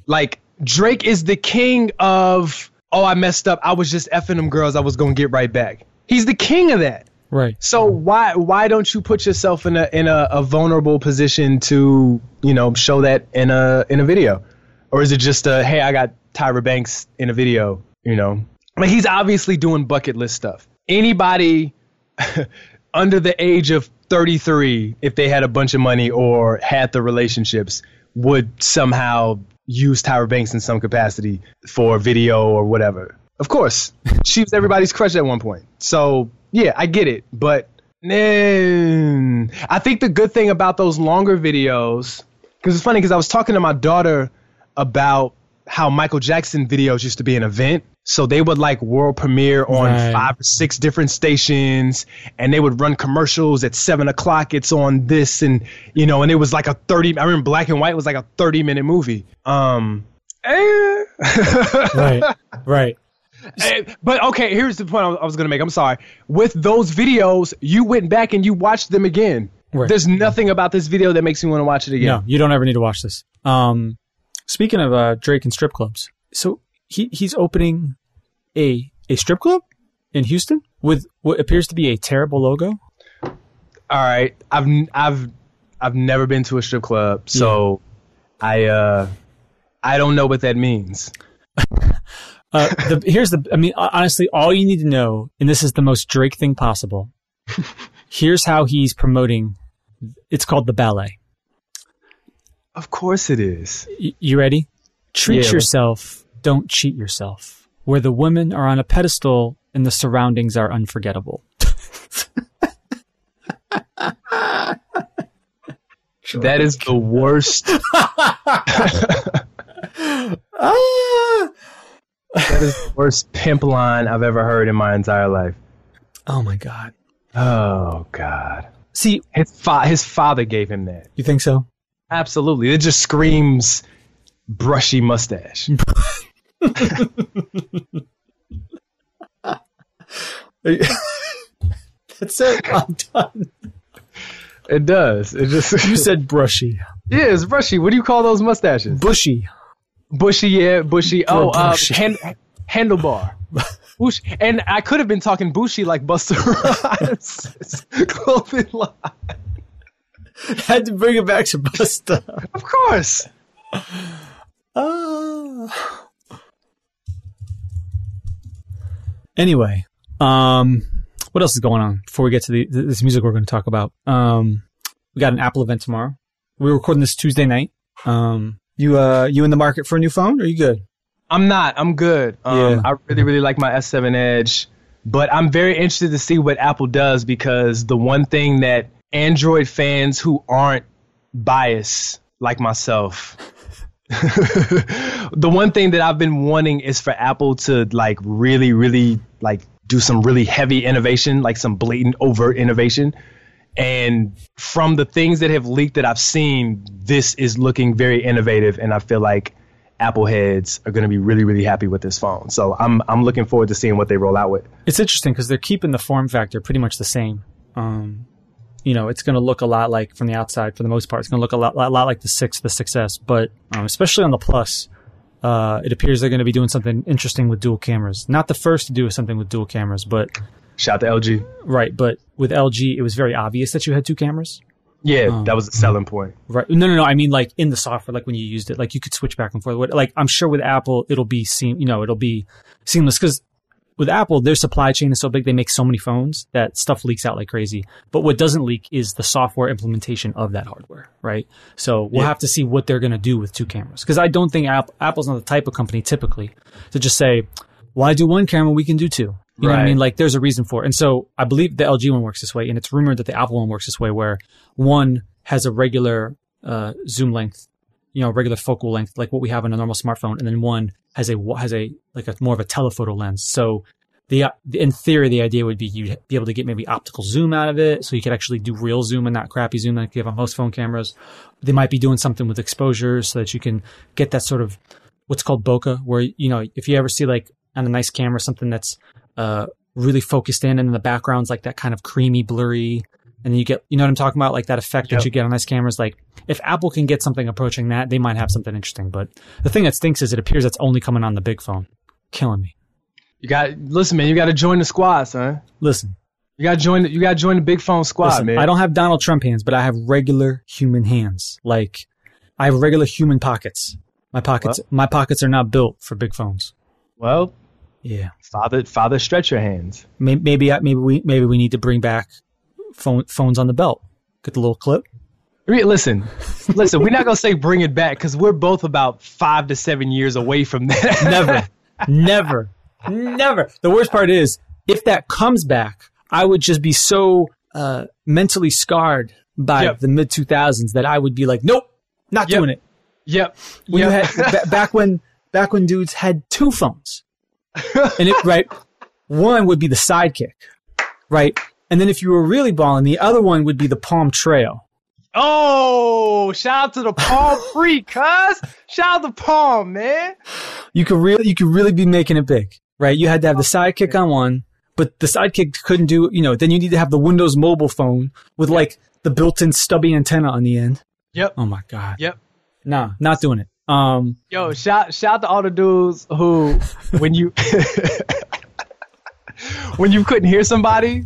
Like Drake is the king of oh I messed up, I was just effing them girls, I was gonna get right back. He's the king of that. Right. So why why don't you put yourself in a in a, a vulnerable position to you know show that in a in a video, or is it just a hey I got Tyra Banks in a video you know like he's obviously doing bucket list stuff. Anybody under the age of 33, if they had a bunch of money or had the relationships, would somehow use Tyra Banks in some capacity for video or whatever. Of course, she was everybody's crush at one point. So yeah, I get it, but I think the good thing about those longer videos, because it's funny, because I was talking to my daughter about how Michael Jackson videos used to be an event. So they would like world premiere on Right. five or six different stations, and they would run commercials at seven o'clock. It's on this, and you know, and it was like a thirty. I remember Black and White was like a thirty minute movie. Um, eh. Right. right. Eh, But okay, here's the point I was- gonna make. I'm sorry. With those videos, you went back and you watched them again. Right. There's nothing about this video that makes me want to watch it again. No, you don't ever need to watch this. Um, speaking of uh, Drake and strip clubs, so he he's opening a a strip club in Houston with what appears to be a terrible logo. All right, I've I've I've never been to a strip club, so I uh I don't know what that means. Uh, the, here's the. I mean, honestly, all you need to know, and this is the most Drake thing possible. Here's how he's promoting. It's called the ballet. Of course it is. Y- you ready? Treat Yeah. yourself. Don't cheat yourself. Where the women are on a pedestal and the surroundings are unforgettable. That is the worst. Ah! that is the worst pimp line I've ever heard in my entire life. Oh my god. Oh God. See, His fa- his father gave him that. you think so? Absolutely. It just screams brushy mustache. That's it. I'm done. It does. It just You said brushy. Yeah, it's brushy. What do you call those mustaches? Bushy. Bushy, yeah, bushy. Oh, uh, bushy. hand, handlebar. Bush, and I could have been talking bushy like Busta Rhymes. Clothing line. Had to bring it back to Busta. Of course. Ah. Anyway, um, what else is going on before we get to the this music we're going to talk about? Um, we got an Apple event tomorrow. We're recording this Tuesday night. Um, you uh, you in the market for a new phone? Or are you good? I'm not. I'm good. Um, Yeah. I really, really like my S7 Edge, but I'm very interested to see what Apple does because the one thing that Android fans who aren't biased like myself, the one thing that I've been wanting is for Apple to like really, really like do some really heavy innovation, like some blatant, overt innovation. And from the things that have leaked that I've seen, this is looking very innovative, and I feel like Apple heads are going to be really, really happy with this phone. So I'm I'm looking forward to seeing what they roll out with. It's interesting because they're keeping the form factor pretty much the same. Um, you know, it's going to look a lot like from the outside for the most part. It's going to look a lot, lot, lot like the six, the 6S, but um, especially on the Plus, uh, it appears they're going to be doing something interesting with dual cameras. Not the first to do something with dual cameras, but Shout out to LG. right. But with LG, it was very obvious that you had two cameras. Yeah, oh. that was a selling point. Right. No, no, no. I mean, like in the software, like when you used it, like you could switch back and forth. Like I'm sure with Apple, it'll be seam, you know, it'll be seamless because with Apple, their supply chain is so big, they make so many phones that stuff leaks out like crazy. But what doesn't leak is the software implementation of that hardware, right? So we'll have to see what they're going to do with two cameras because I don't think App- Apple's not the type of company typically to just say, why do one camera? We can do two. You know what I mean? Like there's a reason for it. And so I believe the LG one works this way, and it's rumored that the Apple one works this way, where one has a regular uh, zoom length, you know regular focal length like what we have on a normal smartphone, and then one has a has a like a more of a telephoto lens. So the in theory, the idea would be you'd be able to get maybe optical zoom out of it, so you could actually do real zoom and not crappy zoom like you have on most phone cameras. They might be doing something with exposure so that you can get that sort of what's called bokeh, where you know if you ever see like on a nice camera something that's uh, really focused in, and in the background's like that kind of creamy, blurry, and then you get you know what I'm talking about, like that effect Yep. that you get on nice cameras. Like if Apple can get something approaching that, they might have something interesting. But the thing that stinks is it appears that's only coming on the big phone, killing me. You got listen, man. You got to join the squad, son. Listen. You got to join. The, you got to join the big phone squad, Listen, man. I don't have Donald Trump hands, but I have regular human hands. Like I have regular human pockets. My pockets, my pockets are not built for big phones. Well, Yeah, father, father, stretch your hands. maybe maybe, maybe we maybe we need to bring back phone, phones on the belt. Get the little clip. Listen, listen. We're not gonna say bring it back because we're both about five to seven years away from that. Never, never, never. The worst part is if that comes back, I would just be so uh, mentally scarred by Yep. the mid two thousands that I would be like, nope, not Yep. doing it. yep. when yep. you had ba- back when back when dudes had two phones, and it right, one would be the Sidekick, right, and then if you were really balling, the other one would be the Palm Treo. oh, shout out to the Palm Freak, cuz. Shout out to Palm, man. You could really you could really be making it big, right? You had to have the Sidekick on one, but the Sidekick couldn't do you know. Then you need to have the Windows Mobile phone with like the built-in stubby antenna on the end. Yep. Oh my god, Yep. nah, not doing it. Um, Yo, shout shout out to all the dudes who when you when you couldn't hear somebody,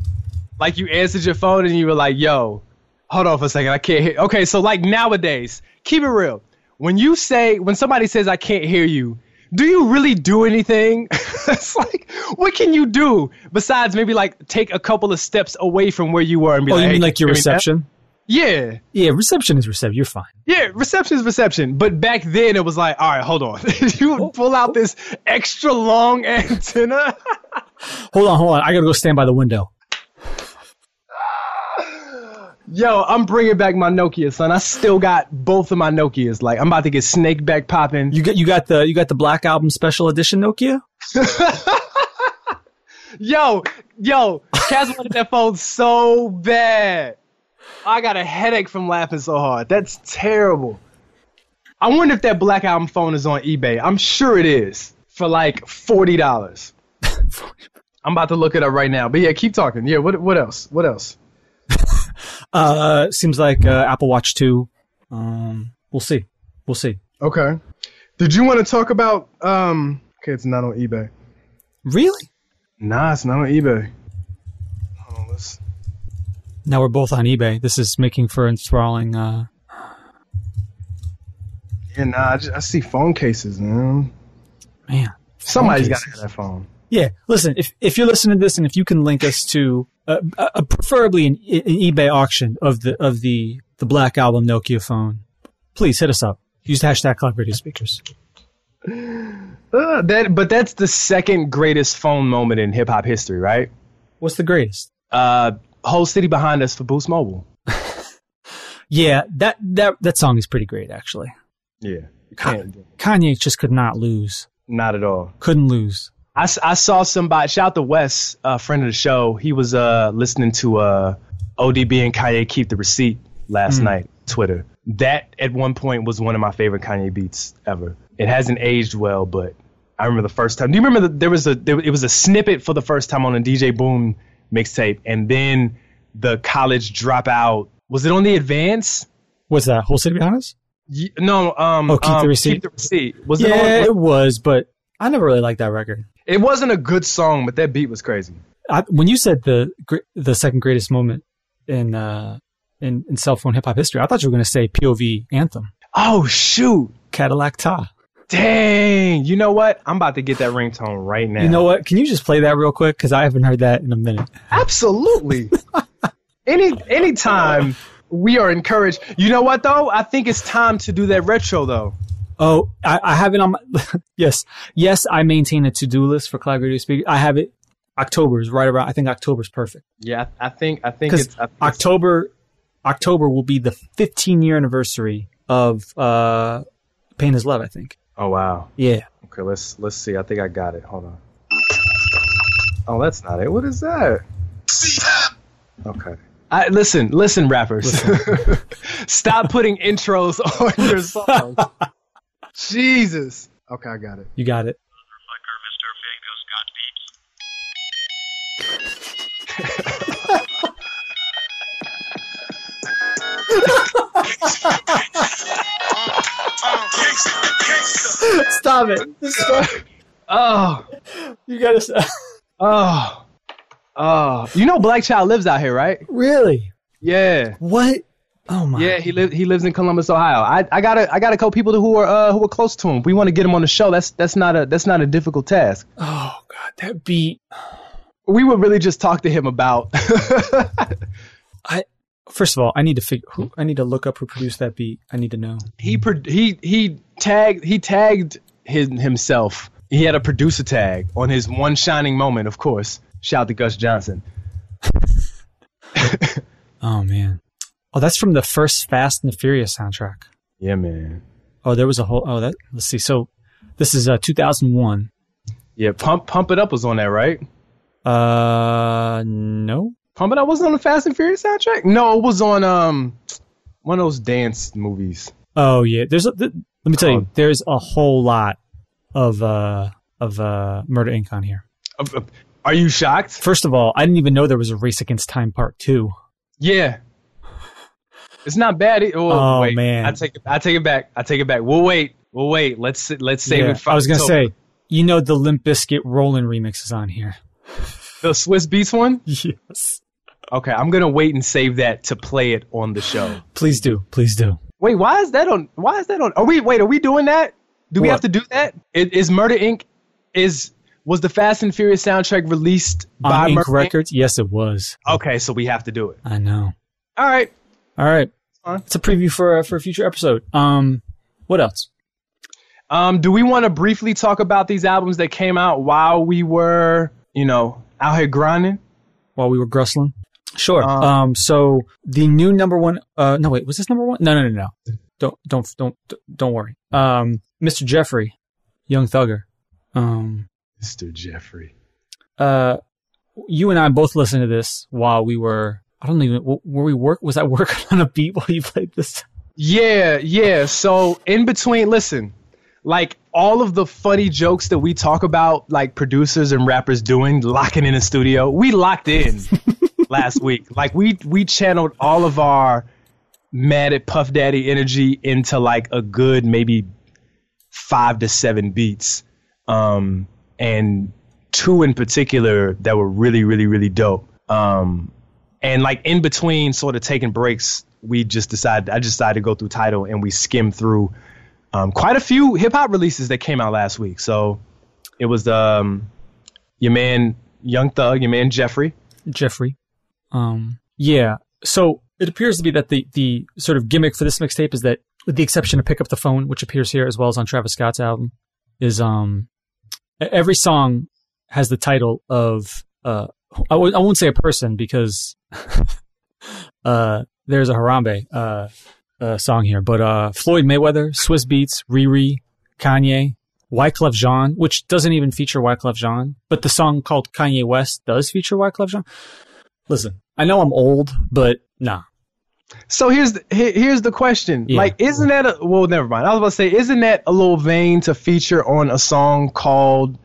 like you answered your phone and you were like, "Yo, hold on for a second, I can't hear." Okay, so like nowadays, keep it real. When you say when somebody says I can't hear you, do you really do anything? it's like, what can you do besides maybe like take a couple of steps away from where you were and be oh, like, you mean can like your you hear me reception? Yeah. Yeah, reception is reception. You're fine. Yeah, reception is reception. But back then it was like, all right, hold on. you would oh. pull out this extra long antenna. Hold on, hold on. I gotta go stand by the window. Yo, I'm bringing back my Nokia, son. I still got both of my Nokias. Like, I'm about to get snake back popping. You got you got the you got the Black Album Special Edition Nokia. Yo, yo, Kaz wanted that phone so bad. I got a headache from laughing so hard. That's terrible. I wonder if that Black Album phone is on eBay. I'm sure it is for like forty dollars. I'm about to look it up right now. But yeah, keep talking. Yeah, what what else? What else? Uh, seems like uh, Apple Watch Two. Um, we'll see. We'll see. Okay. Did you want to talk about um okay, it's not on eBay. Really? Nah, it's not on eBay. Hold on, let's Now we're both on eBay. This is making for enthralling. Uh, Yeah, nah, I, just, I see phone cases, man. man, Somebody's got to have that phone. Yeah, listen. If if you're listening to this, and if you can link us to, uh, uh, preferably an, an eBay auction of the of the the Black Album Nokia phone, please hit us up. Use the hashtag Clock Radio Speakers. Uh, that, but that's the second greatest phone moment in hip hop history, right? What's the greatest? Uh, whole city behind us for Boost Mobile. Yeah, that that that song is pretty great actually. Yeah, you Kanye just could not lose. not at all. Couldn't lose. I, I saw somebody shout out to Wes, a friend of the show. He was uh listening to uh ODB and Kanye keep the receipt last night. Twitter. That at one point was one of my favorite Kanye beats ever. It hasn't aged well, but I remember the first time. Do you remember that there was a there, it was a snippet for the first time on a DJ Boom mixtape, and then the college dropout. Was it on the advance? Was that? Whole city behind us? No, um, Oh, Keep the um, Receipt? Keep the receipt. Was it Yeah, on? it was, but I never really liked that record. It wasn't a good song, but that beat was crazy. I, when you said the the second greatest moment in uh in, in cell phone hip hop history, I thought you were going to say POV anthem, Oh shoot! Cadillac Ta. Dang! You know what? I'm about to get that ringtone right now. You know what? Can you just play that real quick? Because I haven't heard that in a minute. Absolutely. Any anytime we are encouraged. You know what though? I think it's time to do that retro though. Oh, I, I have it on my. yes, yes. I maintain a to do list for Clock Radio Speaker. I have it. October is right around. I think October is perfect Yeah, I, think I think it's I think October October will be the 15 year anniversary of uh Pain is Love, I think. Oh wow. Yeah. Okay, let's let's see. I think I got it. Hold on. Oh, that's not it. What is that? Okay. I, listen, listen, rappers. Stop putting intros on your songs. Jesus. Okay, I got it. You got it. Stop it. Stop. Oh, You gotta stop. oh, oh. You know, Black Child lives out here, right? Really? Yeah. What? Oh my. Yeah, he lives. He lives in Columbus, Ohio. I, I got a I got a couple people who are uh, who are close to him. We want to get him on the show. That's that's not a that's not a difficult task. Oh god, that beat. We would really just talk to him about. I. First of all, I need to figure. Who, I need to look up who produced that beat. I need to know. he pro- he he tagged he tagged his, himself. He had a producer tag on his one shining moment. Of course, shout to Gus Johnson. Oh man. Oh, that's from the first Fast and the Furious soundtrack. Yeah, man. Oh, there was a whole. Oh, that. Let's see. So, this is uh 2001. Yeah, pump pump it up was on that, right? Uh, no. Pump it up wasn't on the Fast and Furious soundtrack. No, it was on um one of those dance movies. Oh yeah. There's a. Th- let me tell you. Oh. There's a whole lot of uh of uh Murder Inc. on here. Are you shocked? First of all, I didn't even know there was a Race Against Time Part Two. Yeah. It's not bad. Oh, Oh, wait. man. I take it. I take it back. I take it back. We'll wait. We'll wait. Let's let's save Yeah, it. For I was gonna October. say, you know, the Limp Bizkit Rollin' remix is on here. the Swizz Beatz one. Yes. Okay, I'm gonna wait and save that to play it on the show. Please do. Please do. Wait, why is that on? Why is that on? Are we wait? Are we doing that? Do we What? have to do that? Is, is Murder Inc. Is was the Fast and Furious soundtrack released On by Inc. Murder Records? Yes, it was. Okay, so we have to do it. I know. All right. All right. It's a preview for uh, for a future episode. Um, what else? Um, do we want to briefly talk about these albums that came out while we were, you know, out here grinding? While we were grustling. Sure. Um, Um, so the new number one. Uh, no, wait. Was this number one? No, no, no, no. Don't, don't, don't, don't worry. Um, Mr. Jeffrey, Young Thugger. Um, Mr. Jeffrey. uh, you and I both listened to this while we were. I don't even. Were we work? Was I working on a beat while you played this? Yeah, yeah. So in between, listen, like all of the funny jokes that we talk about, like producers and rappers doing, locking in a studio, we locked in last week. Like we we channeled all of our mad at Puff Daddy energy into like a good maybe five to seven beats, um, and two in particular that were really really really dope. Um, and like in between sort of taking breaks we just decided i just decided to go through Tidal and we skimmed through um, quite a few hip-hop releases that came out last week so it was um, your man young thug your man jeffrey Jeffrey. Um, yeah. So it appears to be that the, the sort of gimmick for this mixtape is that, with the exception of Pick Up the Phone, which appears here as well as on Travis Scott's album, is um, every song has the title of, uh, I w- I won't say a person because, uh, there's a Harambe, uh, uh, song here, but, uh, Floyd Mayweather, Swizz Beatz, Riri, Kanye, Wyclef Jean, which doesn't even feature Wyclef Jean, but the song called Kanye West does feature Wyclef Jean. Listen, I know I'm old, but nah. so here's the, here's the question Yeah. like isn't that a well never mind i was about to say isn't that a little vain to feature on a song called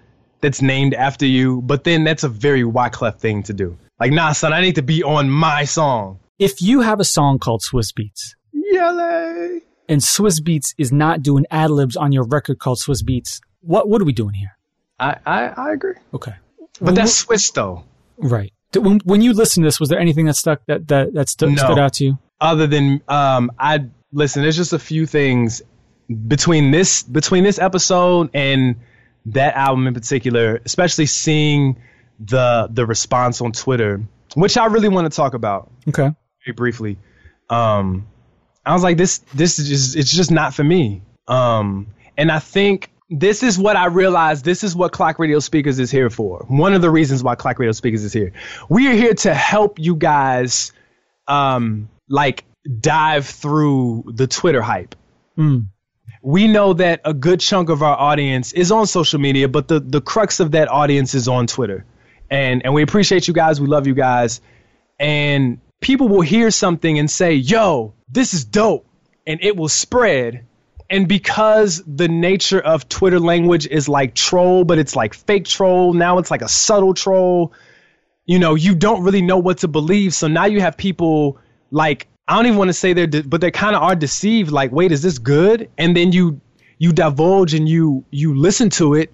that's named after you but then that's a very wyclef thing to do like nah son i need to be on my song If you have a song called Swizz Beatz Yele. and Swizz Beatz is not doing ad libs on your record called Swizz Beatz, what what are we doing here? I, I i agree Okay, but that's swiss though right. When, when you listen to this, was there anything that stuck that that that stu- No. stood out to you? other than um I listen, there's just a few things between this between this episode and that album in particular, especially seeing the the response on Twitter, which I really want to talk about Okay, very briefly. Um I was like this this is just it's just not for me. Um and I think this is what I realized. This is what Clock Radio Speakers is here for. One of the reasons why Clock Radio Speakers is here. We are here to help you guys um like dive through the Twitter hype. Mm. we know that a good chunk of our audience is on social media, but the, the crux of that audience is on Twitter. And and we appreciate you guys. We love you guys. And people will hear something and say, yo, this is dope. And it will spread. And because the nature of Twitter language is like troll, but it's like fake troll, now it's like a subtle troll, you know, you don't really know what to believe. So now you have people like, I don't even want to say they're, de- but they kind of are deceived. Like, wait, is this good? And then you, you divulge and you, you listen to it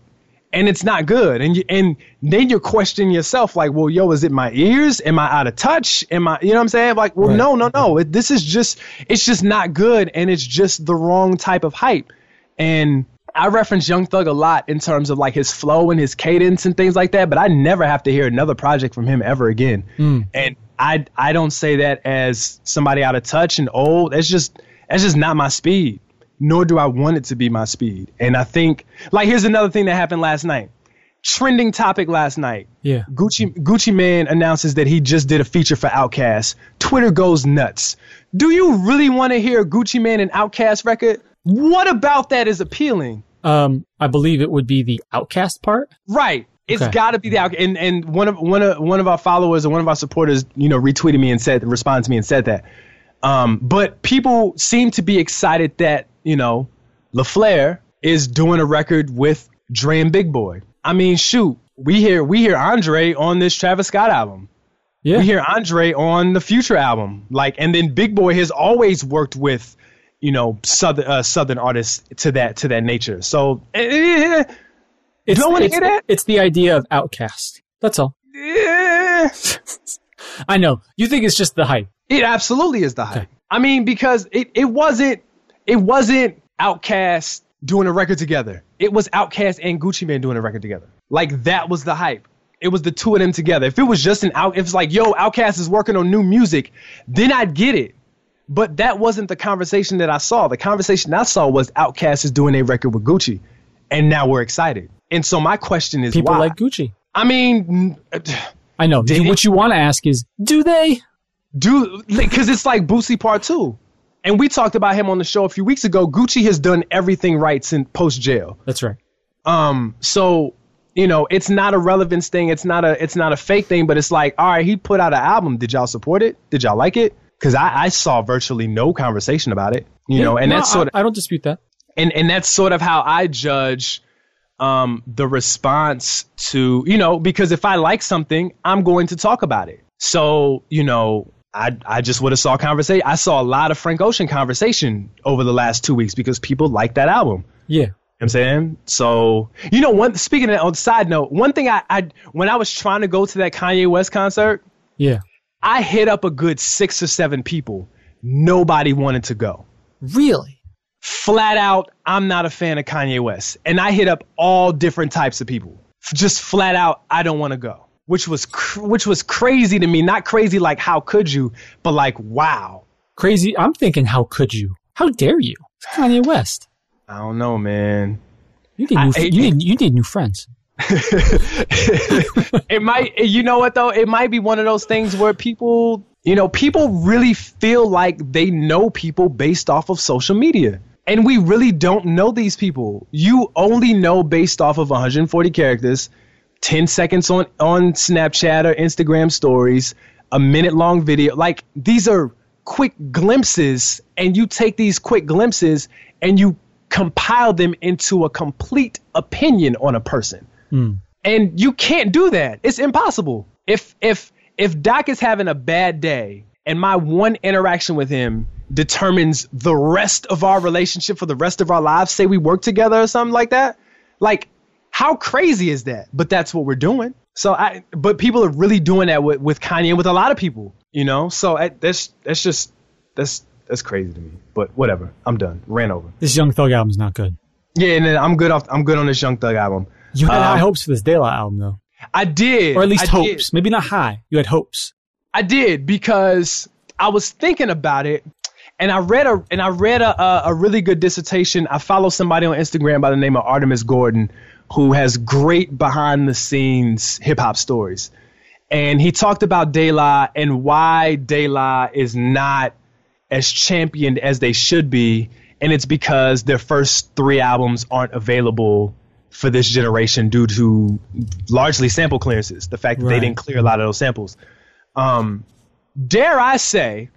and it's not good. And you, and then you're questioning yourself, like, well, yo, is it my ears? Am I out of touch? Am I, you know what I'm saying? Like, well, Right. no, no, no. Mm-hmm. It, this is just, it's just not good, and it's just the wrong type of hype. And I reference Young Thug a lot in terms of like his flow and his cadence and things like that, but I never have to hear another project from him ever again. Mm. And I, I don't say that as somebody out of touch and old. That's just, that's just not my speed nor do I want it to be my speed. And I think, like, here's another thing that happened last night. Trending topic last night. Yeah. Gucci Gucci Mane announces that he just did a feature for Outkast. Twitter goes nuts. Do you really want to hear Gucci Mane and Outkast record? What about that is appealing? Um, I believe it would be the Outkast part. Right. It's Okay. got to be the out. And and one of one of one of our followers or one of our supporters, you know, retweeted me and said, responded to me and said that. Um, but people seem to be excited that you know, La Flare is doing a record with Dre and Big Boi. I mean, shoot, we hear we hear Andre on this Travis Scott album. Yeah. We hear Andre on the Future album. Like, and then Big Boi has always worked with, you know, southern uh, southern artists to that to that nature. So. eh, It's, don't wanna it's, hear that? it's the idea of Outkast. That's all. eh, I know. You think it's just the hype. It absolutely is the hype. Okay. I mean, because it, it wasn't it wasn't Outkast doing a record together. It was Outkast and Gucci Mane doing a record together. Like that was the hype. It was the two of them together. If it was just an out, if it's like, yo, Outkast is working on new music, then I'd get it. But that wasn't the conversation that I saw. The conversation I saw was Outkast is doing a record with Gucci, and now we're excited. And so my question is, People why? like Gucci. I mean, I know. Did what you want to ask is, do they? do because it's like Boosie Part Two, and we talked about him on the show a few weeks ago. Gucci has done everything right since post jail. That's right. Um, so you know, it's not a relevance thing. It's not a it's not a fake thing. But it's like, all right, he put out an album. Did y'all support it? Did y'all like it? Because I, I saw virtually no conversation about it. You know, and No, that's sort of I, I don't dispute that. and and that's sort of how I judge um, the response to you know because if I like something, I'm going to talk about it. So you know, I I just would have saw conversation. I saw a lot of Frank Ocean conversation over the last two weeks because people like that album. Yeah. You know what I'm saying so. You know, one speaking of, on side note, one thing I, I when I was trying to go to that Kanye West concert, Yeah. I hit up a good six or seven people. Nobody wanted to go Really? flat out, I'm not a fan of Kanye West. And I hit up all different types of people. Just flat out, I don't want to go. Which was cr- which was crazy to me. Not crazy like how could you, but like wow. Crazy. I'm thinking, how could you? How dare you? It's Kanye West. I don't know, man. You need new, I- you need you need new friends. it might you know what though it might be one of those things where people you know people really feel like they know people based off of social media and we really don't know these people you only know based off of 140 characters 10 seconds on on snapchat or instagram stories a minute long video like these are quick glimpses and you take these quick glimpses and you compile them into a complete opinion on a person hmm. and you can't do that. It's impossible. If if if Doc is having a bad day and my one interaction with him determines the rest of our relationship for the rest of our lives, say we work together or something like that, like how crazy is that? But that's what we're doing. So I but people are really doing that with, with Kanye and with a lot of people, you know? So I, that's that's just that's that's crazy to me. But whatever. I'm done. Ran over. This Young Thug album's not good. Yeah, and then I'm good off I'm good on this Young Thug album. You had Um, high hopes for this La album, though, I did. or at least I did. hopes. Maybe not high. You had hopes. I did because I was thinking about it, and I read a and I read a a, a really good dissertation. I follow somebody on Instagram by the name of Artemis Gordon, who has great behind the scenes hip hop stories, and he talked about De La and why De La is not as championed as they should be, and it's because their first three albums aren't available for this generation due to largely sample clearances. The fact that they didn't clear a lot of those samples. Um, dare I say,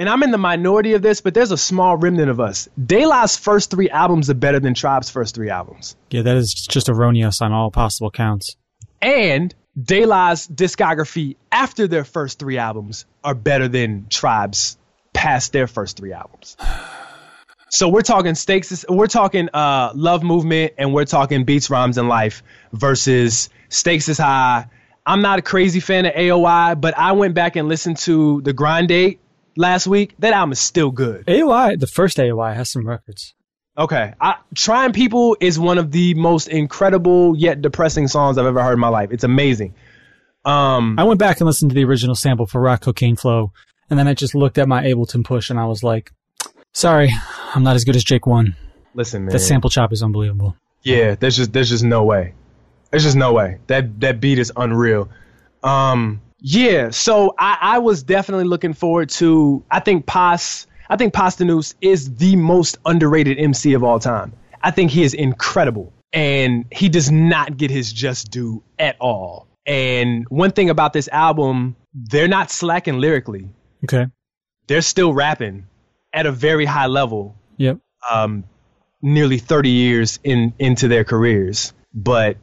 and I'm in the minority of this, but there's a small remnant of us. De La's first three albums are better than Tribe's first three albums. Yeah, that is just erroneous on all possible counts. And De La's discography after their first three albums are better than Tribe's past their first three albums. So we're talking stakes. We're talking uh, love movement, and we're talking beats, rhymes, and life versus stakes is high. I'm not a crazy fan of AOI, but I went back and listened to the Grind Date last week. That album is still good. AOI, the first AOI has some records. Okay, I, Trying People is one of the most incredible yet depressing songs I've ever heard in my life. It's amazing. Um, I went back and listened to the original sample for Rock Co.Kane Flow, and then I just looked at my Ableton push and I was like, sorry, I'm not as good as Jake One. listen, man. That sample chop is unbelievable. Yeah, there's just there's just no way. There's just no way. That that beat is unreal. Um yeah, so I, I was definitely looking forward to I think Pas I think Posdnuos is the most underrated MC of all time. I think he is incredible. And he does not get his just due at all. And one thing about this album, they're not slacking lyrically. Okay. They're still rapping at a very high level Yep. um, nearly 30 years in into their careers. But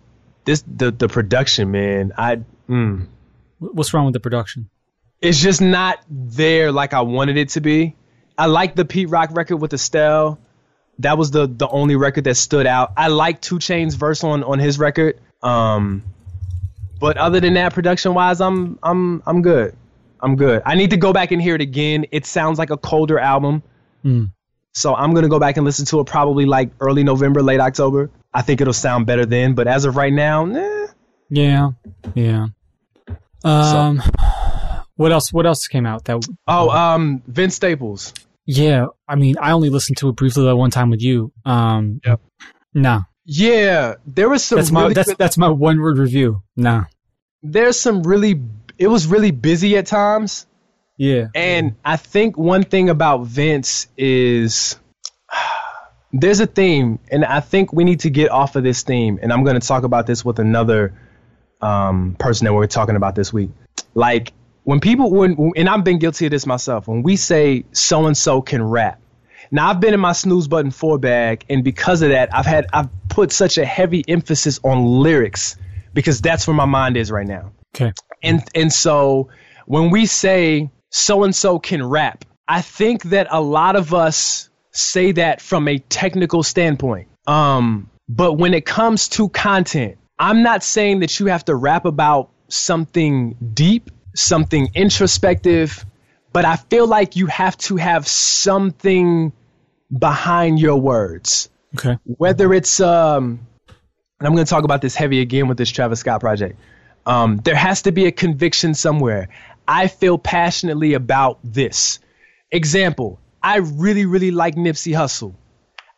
this the the production, man, I mm, What's wrong with the production? it's just not there like I wanted it to be. I like the Pete Rock record with Estelle. That was the the only record that stood out. I like Two Chain's verse on on his record. Um, but other than that, production wise, I'm I'm I'm good. I'm good. I need to go back and hear it again. It sounds like a colder album. Mm. So I'm gonna go back and listen to it probably like early November, late October. I think it'll sound better then. But as of right now, nah. Yeah. Yeah. Um, what else? What else came out? That Oh, um, Vince Staples. yeah. I mean, I only listened to it briefly that one time with you. Um, Yep. Nah, Yeah, there was some. that's my really that's good- that's my one word review. Nah. there's some really. It was really busy at times, Yeah. and I think one thing about Vince is there's a theme, and I think we need to get off of this theme. And I'm going to talk about this with another um, person that we're talking about this week. Like when people, when and I've been guilty of this myself. When we say so and so can rap. Now I've been in my snooze button four bag, and because of that, I've had I've put such a heavy emphasis on lyrics because that's where my mind is right now. Okay. And and so when we say so and so can rap, I think that a lot of us say that from a technical standpoint. Um, but when it comes to content, I'm not saying that you have to rap about something deep, something introspective, but I feel like you have to have something behind your words Okay. whether it's um and I'm going to talk about this heavy again with this Travis Scott project. Um, there has to be a conviction somewhere. I feel passionately about this. Example, I really, really like Nipsey Hussle.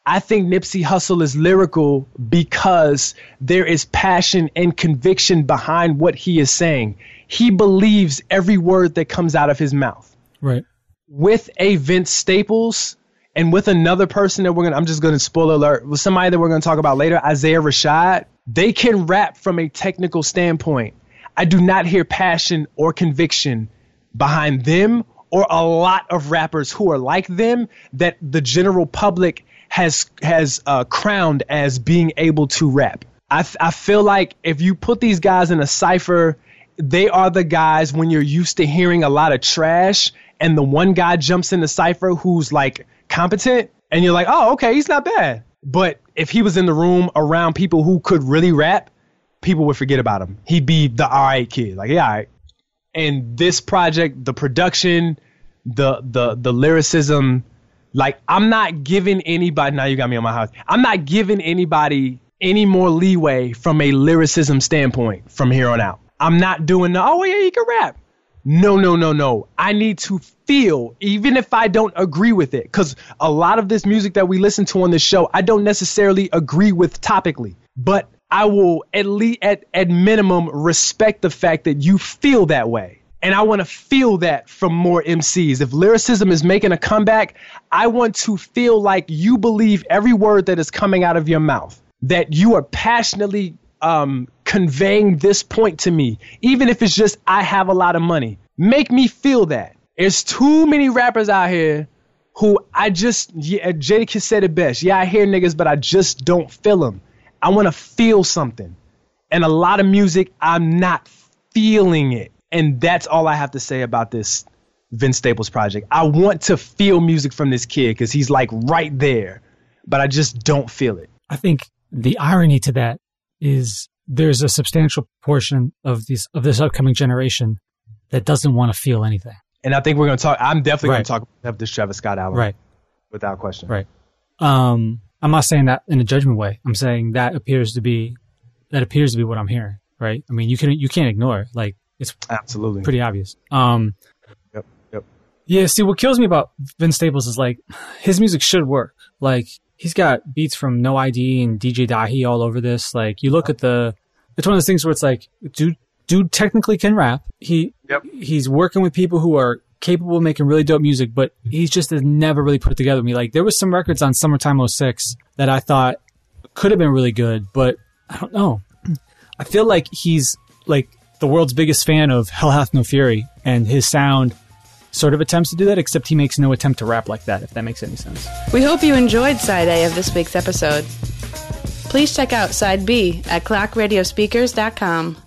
I think Nipsey Hussle is lyrical because there is passion and conviction behind what he is saying. He believes every word that comes out of his mouth Right. with a Vince Staples and with another person that we're gonna I'm just gonna spoiler alert with somebody that we're gonna talk about later, Isaiah Rashad, they can rap from a technical standpoint. I do not hear passion or conviction behind them or a lot of rappers who are like them that the general public has has uh, crowned as being able to rap. I, I feel like if you put these guys in a cipher, they are the guys when you're used to hearing a lot of trash and the one guy jumps in the cipher who's like competent and you're like, oh, okay, he's not bad. But if he was in the room around people who could really rap, people would forget about him. He'd be the all right kid. Like, yeah, all right. And this project, the production, the the the lyricism, like I'm not giving anybody now you got me on my house. I'm not giving anybody any more leeway from a lyricism standpoint from here on out. I'm not doing the oh yeah, you can rap. No, no, no, no. I need to feel, even if I don't agree with it, because a lot of this music that we listen to on this show, I don't necessarily agree with topically, but I will at least, at, at minimum, respect the fact that you feel that way. And I want to feel that from more MCs. If lyricism is making a comeback, I want to feel like you believe every word that is coming out of your mouth, that you are passionately um, conveying this point to me, even if it's just, I have a lot of money. Make me feel that. There's too many rappers out here who I just, yeah, Jadakiss said it best. Yeah, I hear niggas, but I just don't feel them. I want to feel something. And a lot of music, I'm not feeling it. And that's all I have to say about this Vince Staples project. I want to feel music from this kid because he's like right there, but I just don't feel it. I think the irony to that is there's a substantial portion of these of this upcoming generation that doesn't want to feel anything. And I think we're going to talk. I'm definitely Right. going to talk about this Travis Scott album, Right. Without question. Right. Um, I'm not saying that in a judgment way. I'm saying that appears to be that appears to be what I'm hearing. Right. I mean, you can you can't ignore it. like it's Absolutely. pretty obvious. Um, Yep. Yep. yeah. See, what kills me about Vince Staples is like his music should work. Like he's got beats from No ID and DJ Dahi all over this. Like you look at the, it's one of those things where it's like, dude, dude technically can rap. He Yep. he's working with people who are capable of making really dope music, but he's just has never really put it together with me. Like there was some records on Summertime 06 that I thought could have been really good, but I don't know. I feel like he's like the world's biggest fan of Hell Hath No Fury, and his sound sort of attempts to do that, except he makes no attempt to rap like that, if that makes any sense. We hope you enjoyed side A of this week's episode. Please check out side B at clockradiospeakers.com.